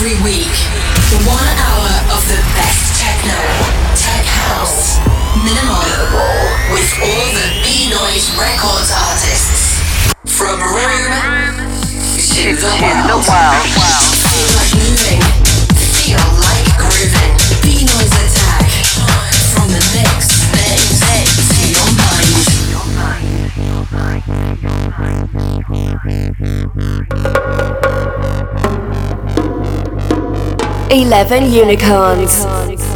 Every week, one hour of the best techno, tech house, minimal, with all the Beenoise Records artists. From Rome to the world. Mind. Eleven unicorns.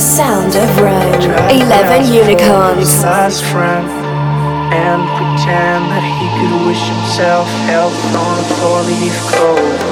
sound of Rome. Eleven unicorns. Best friend, and pretend that he could wish himself health on a four-leaf clover.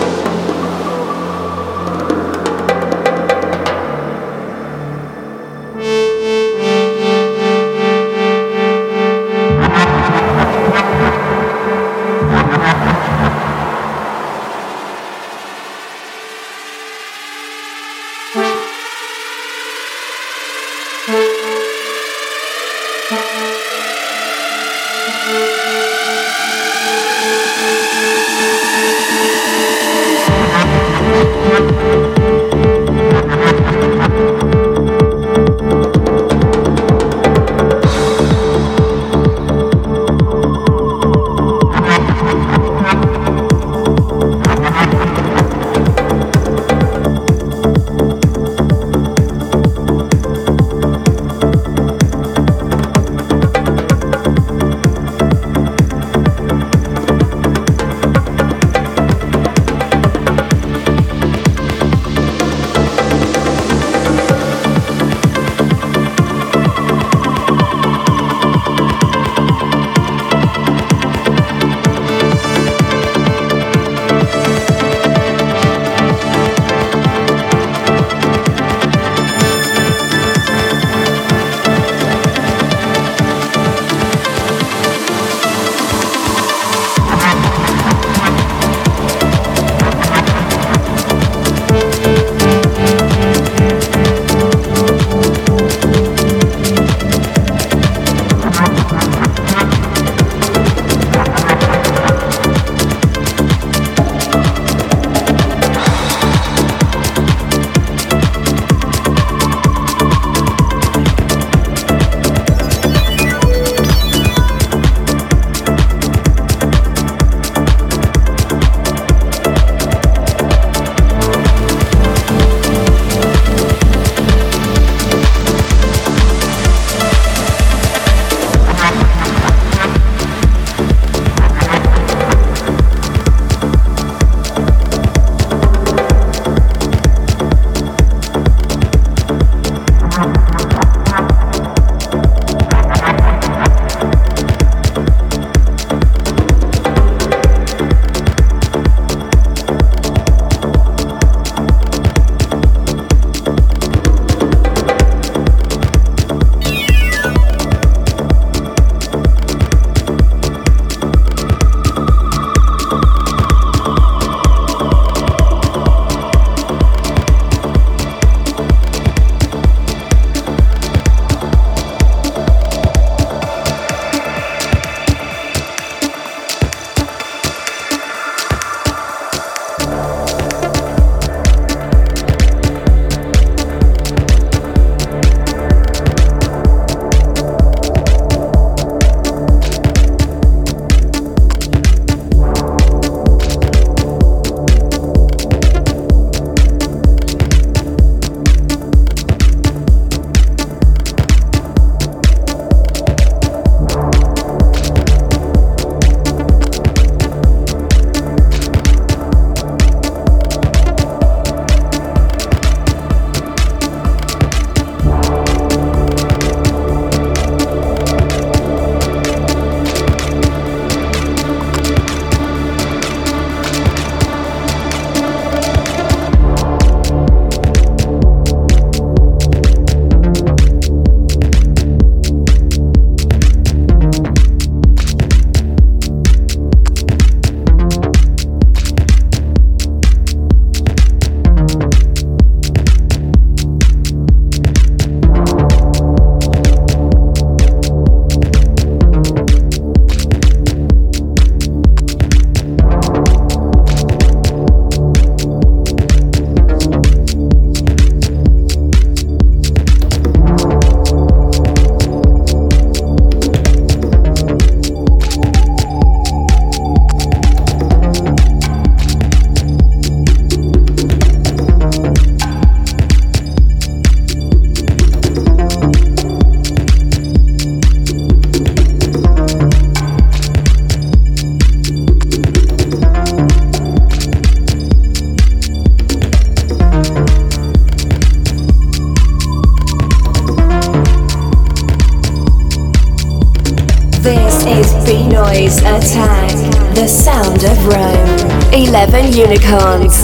Unicorns.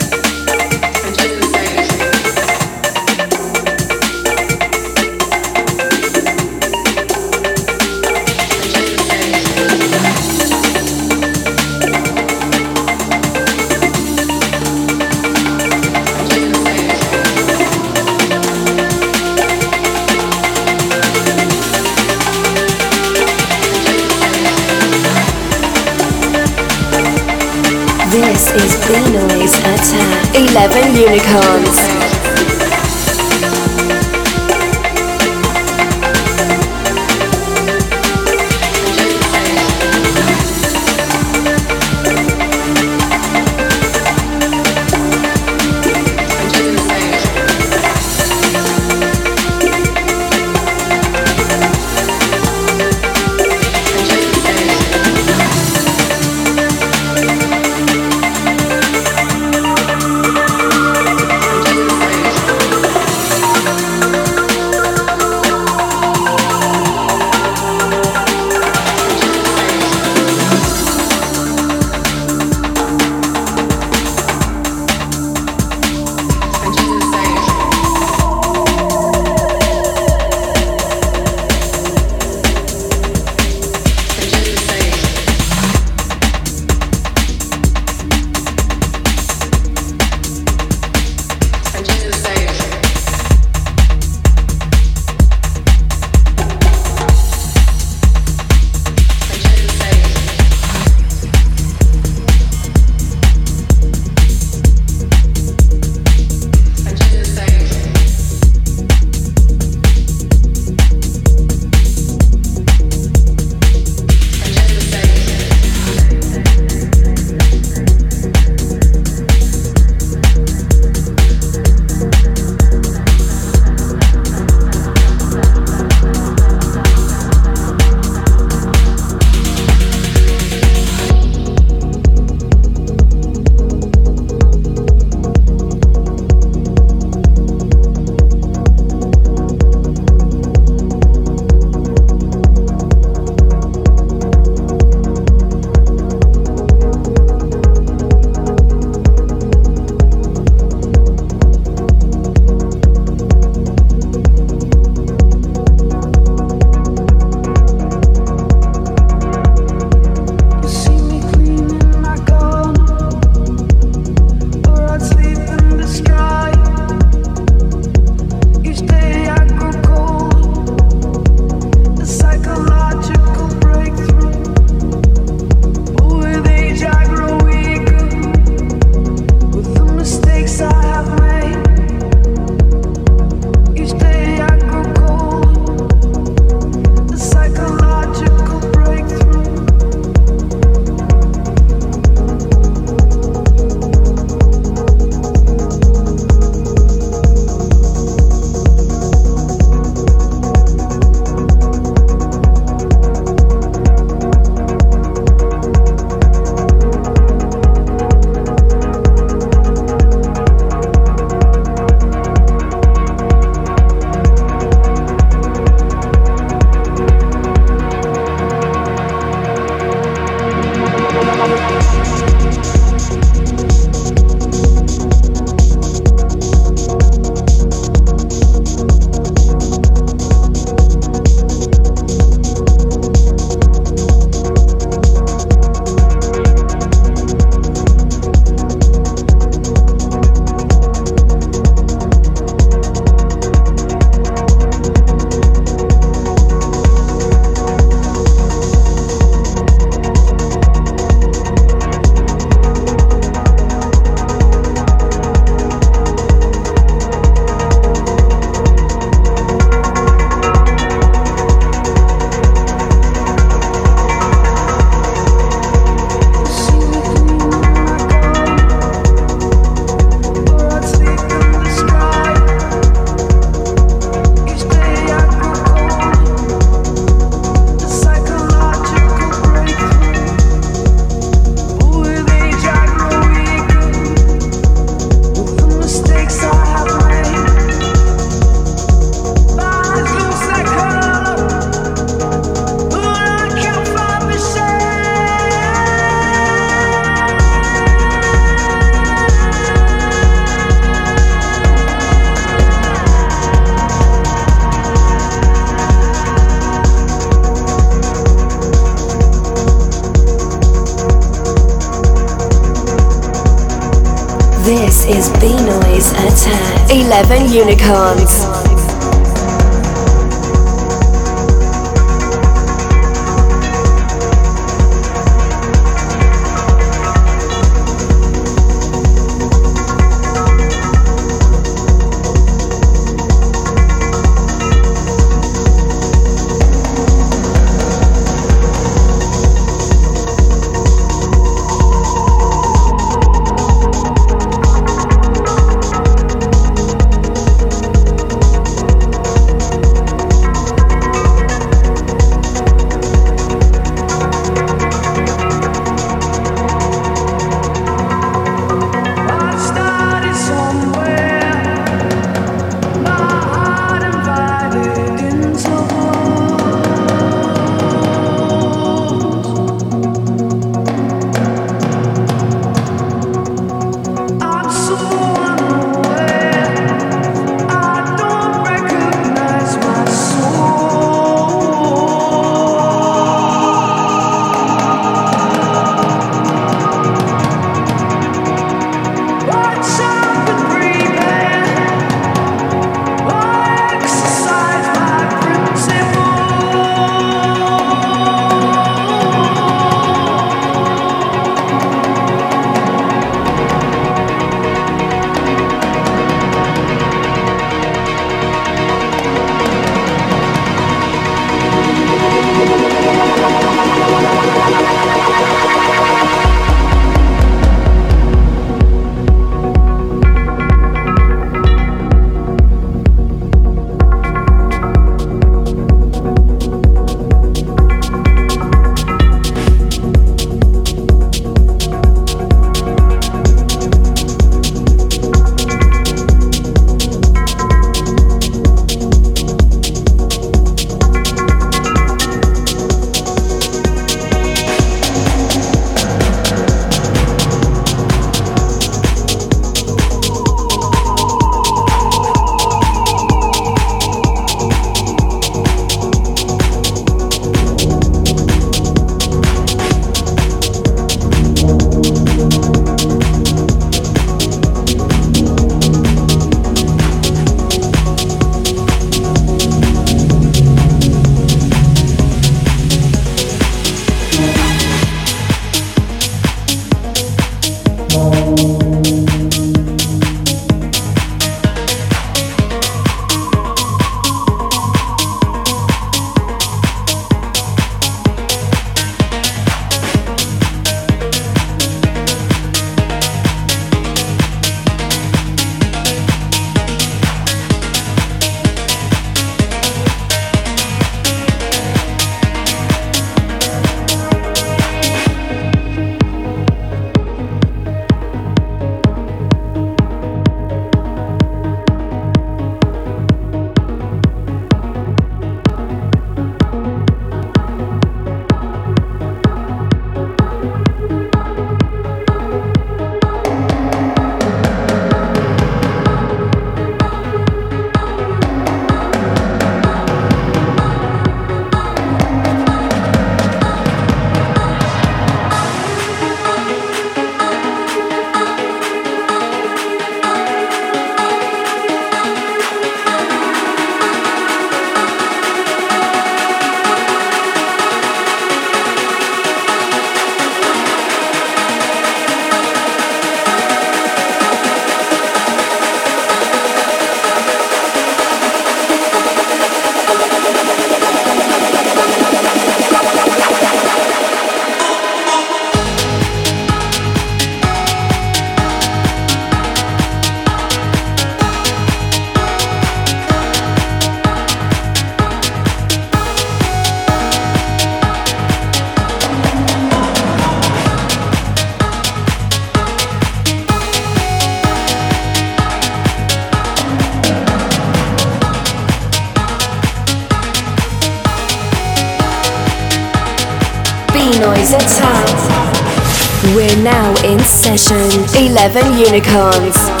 We're now in session. 11 Unicorns.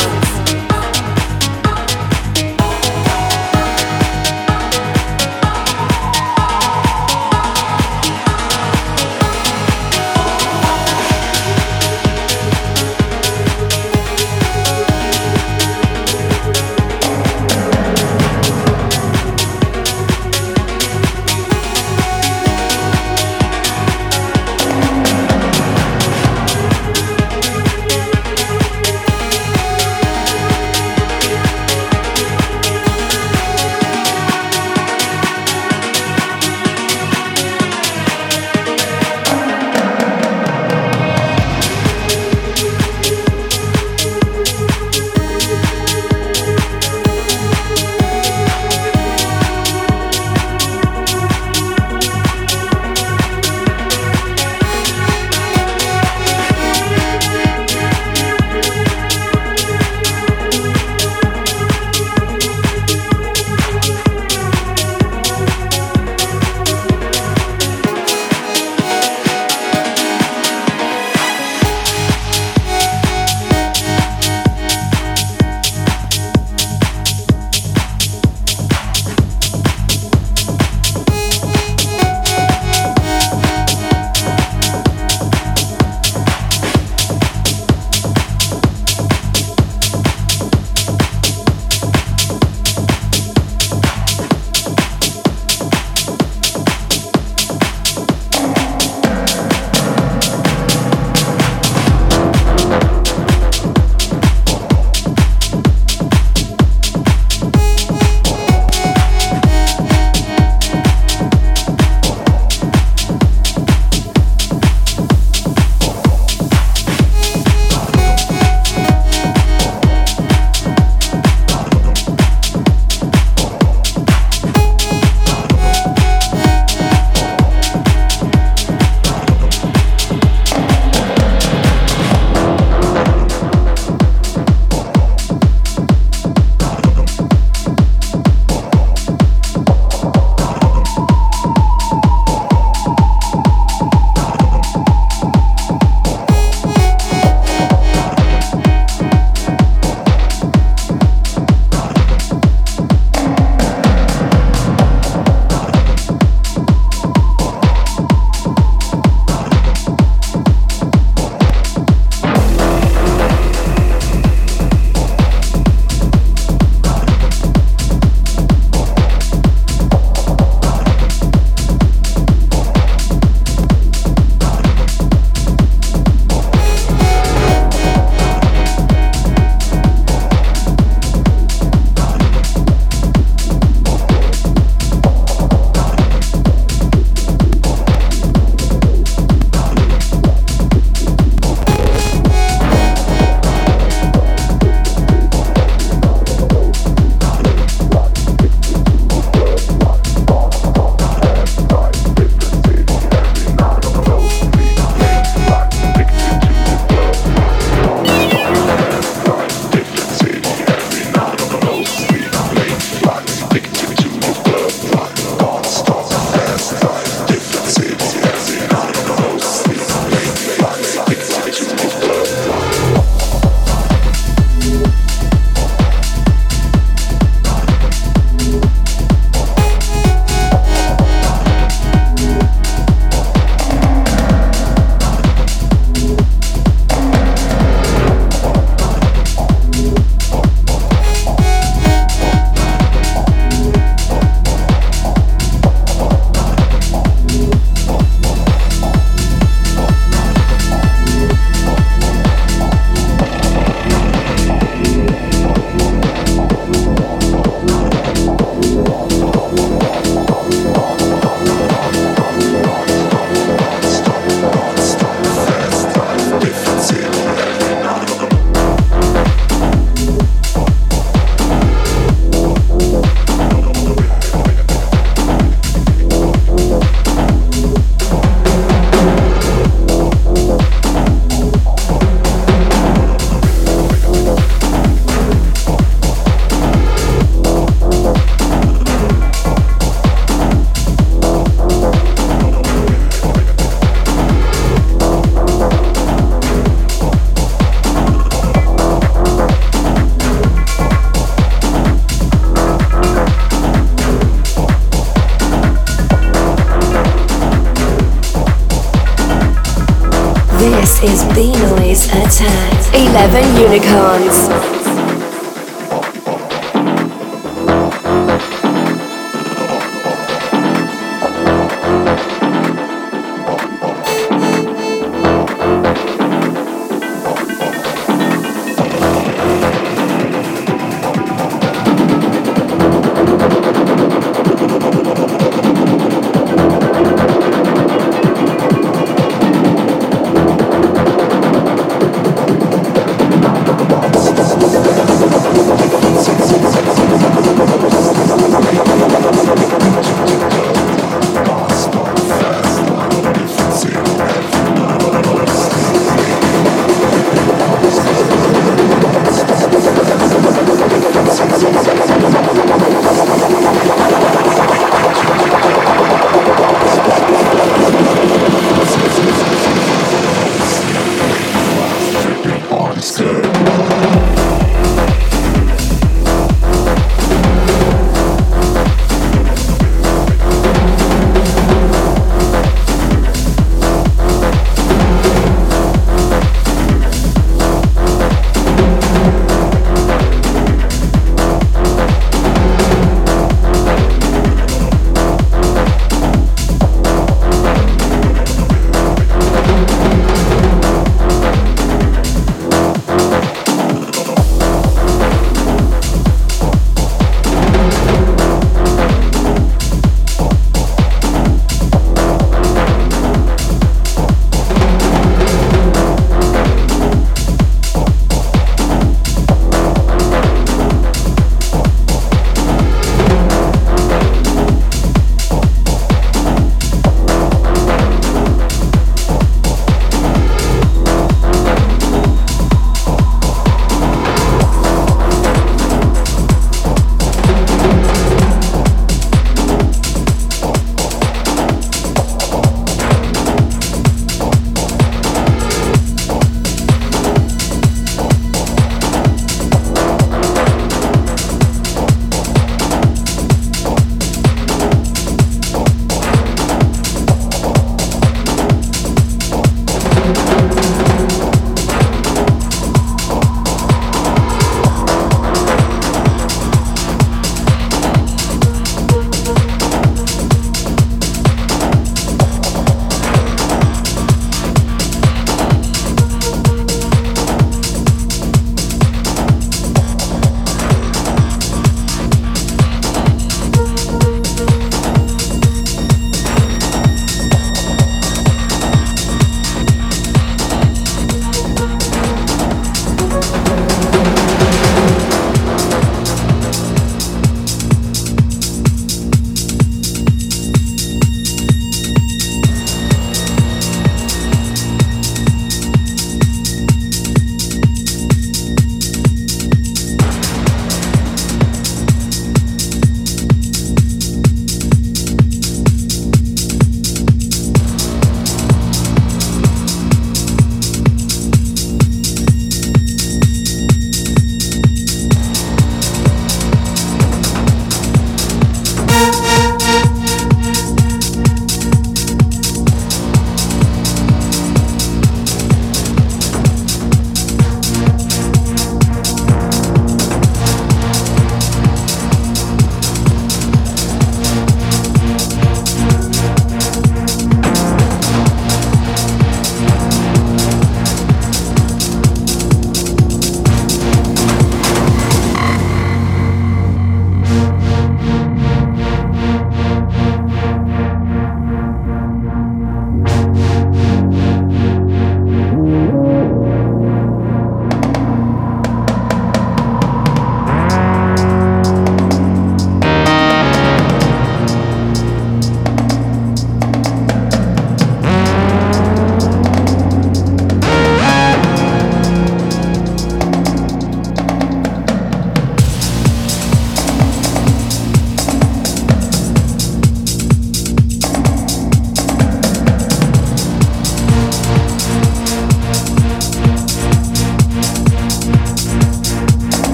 11 Unicorns.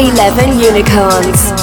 11 Unicorns.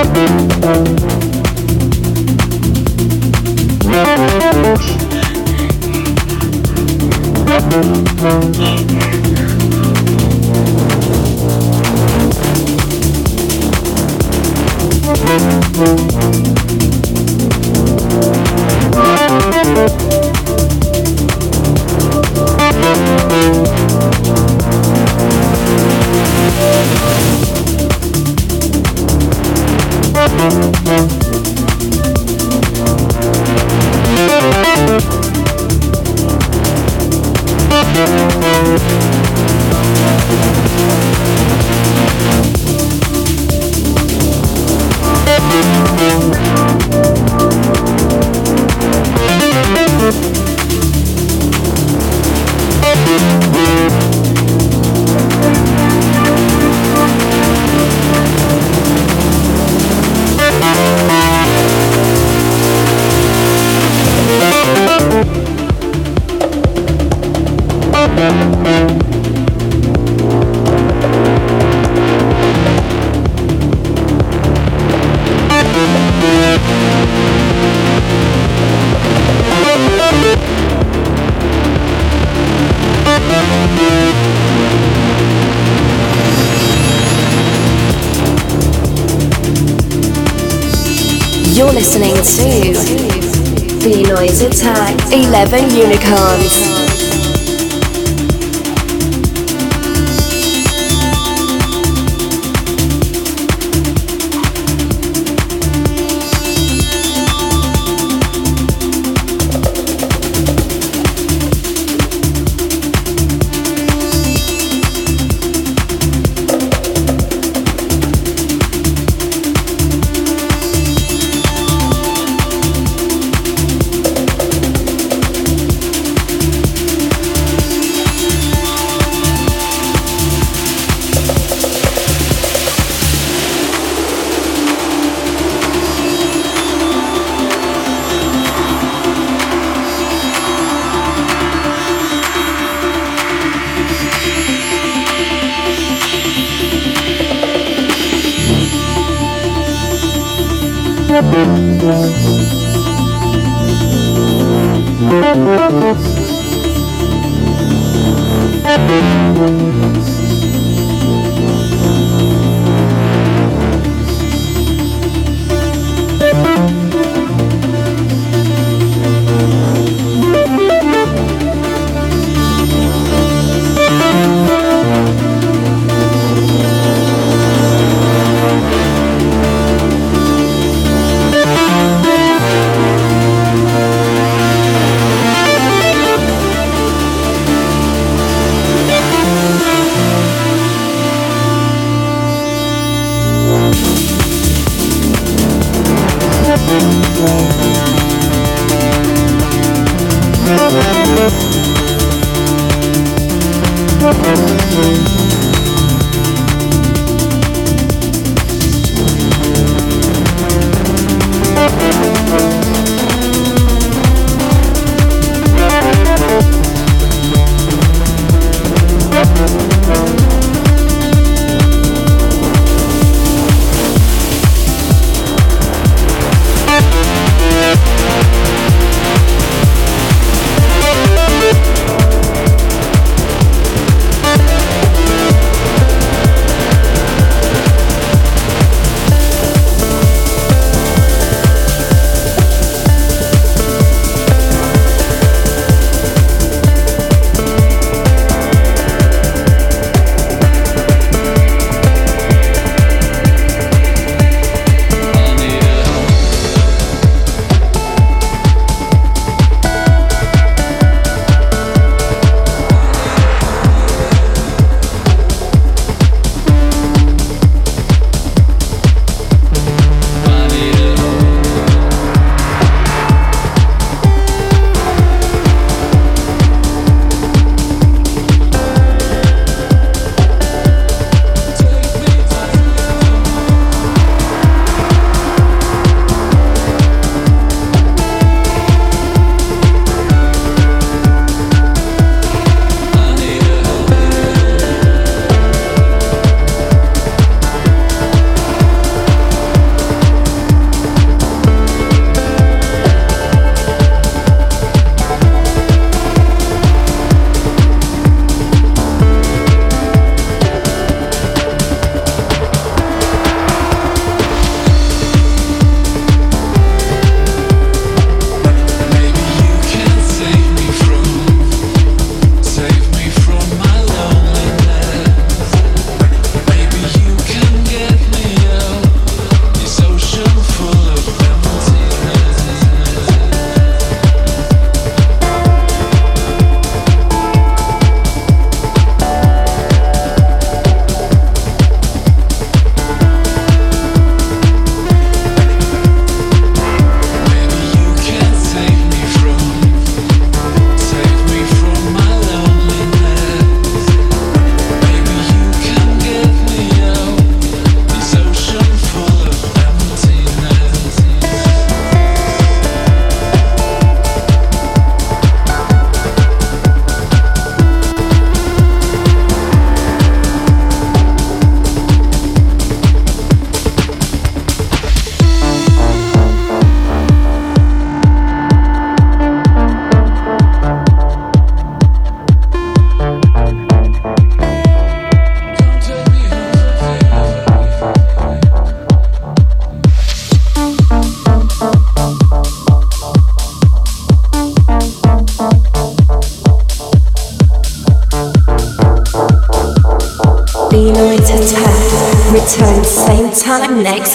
Thank you.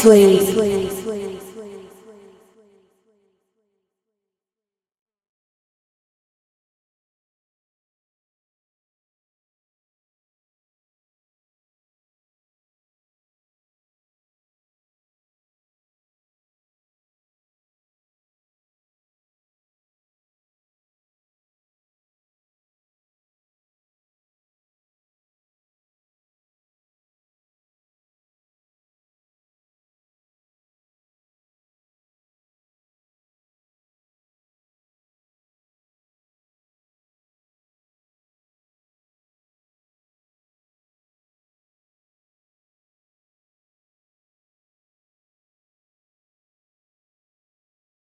Beenoise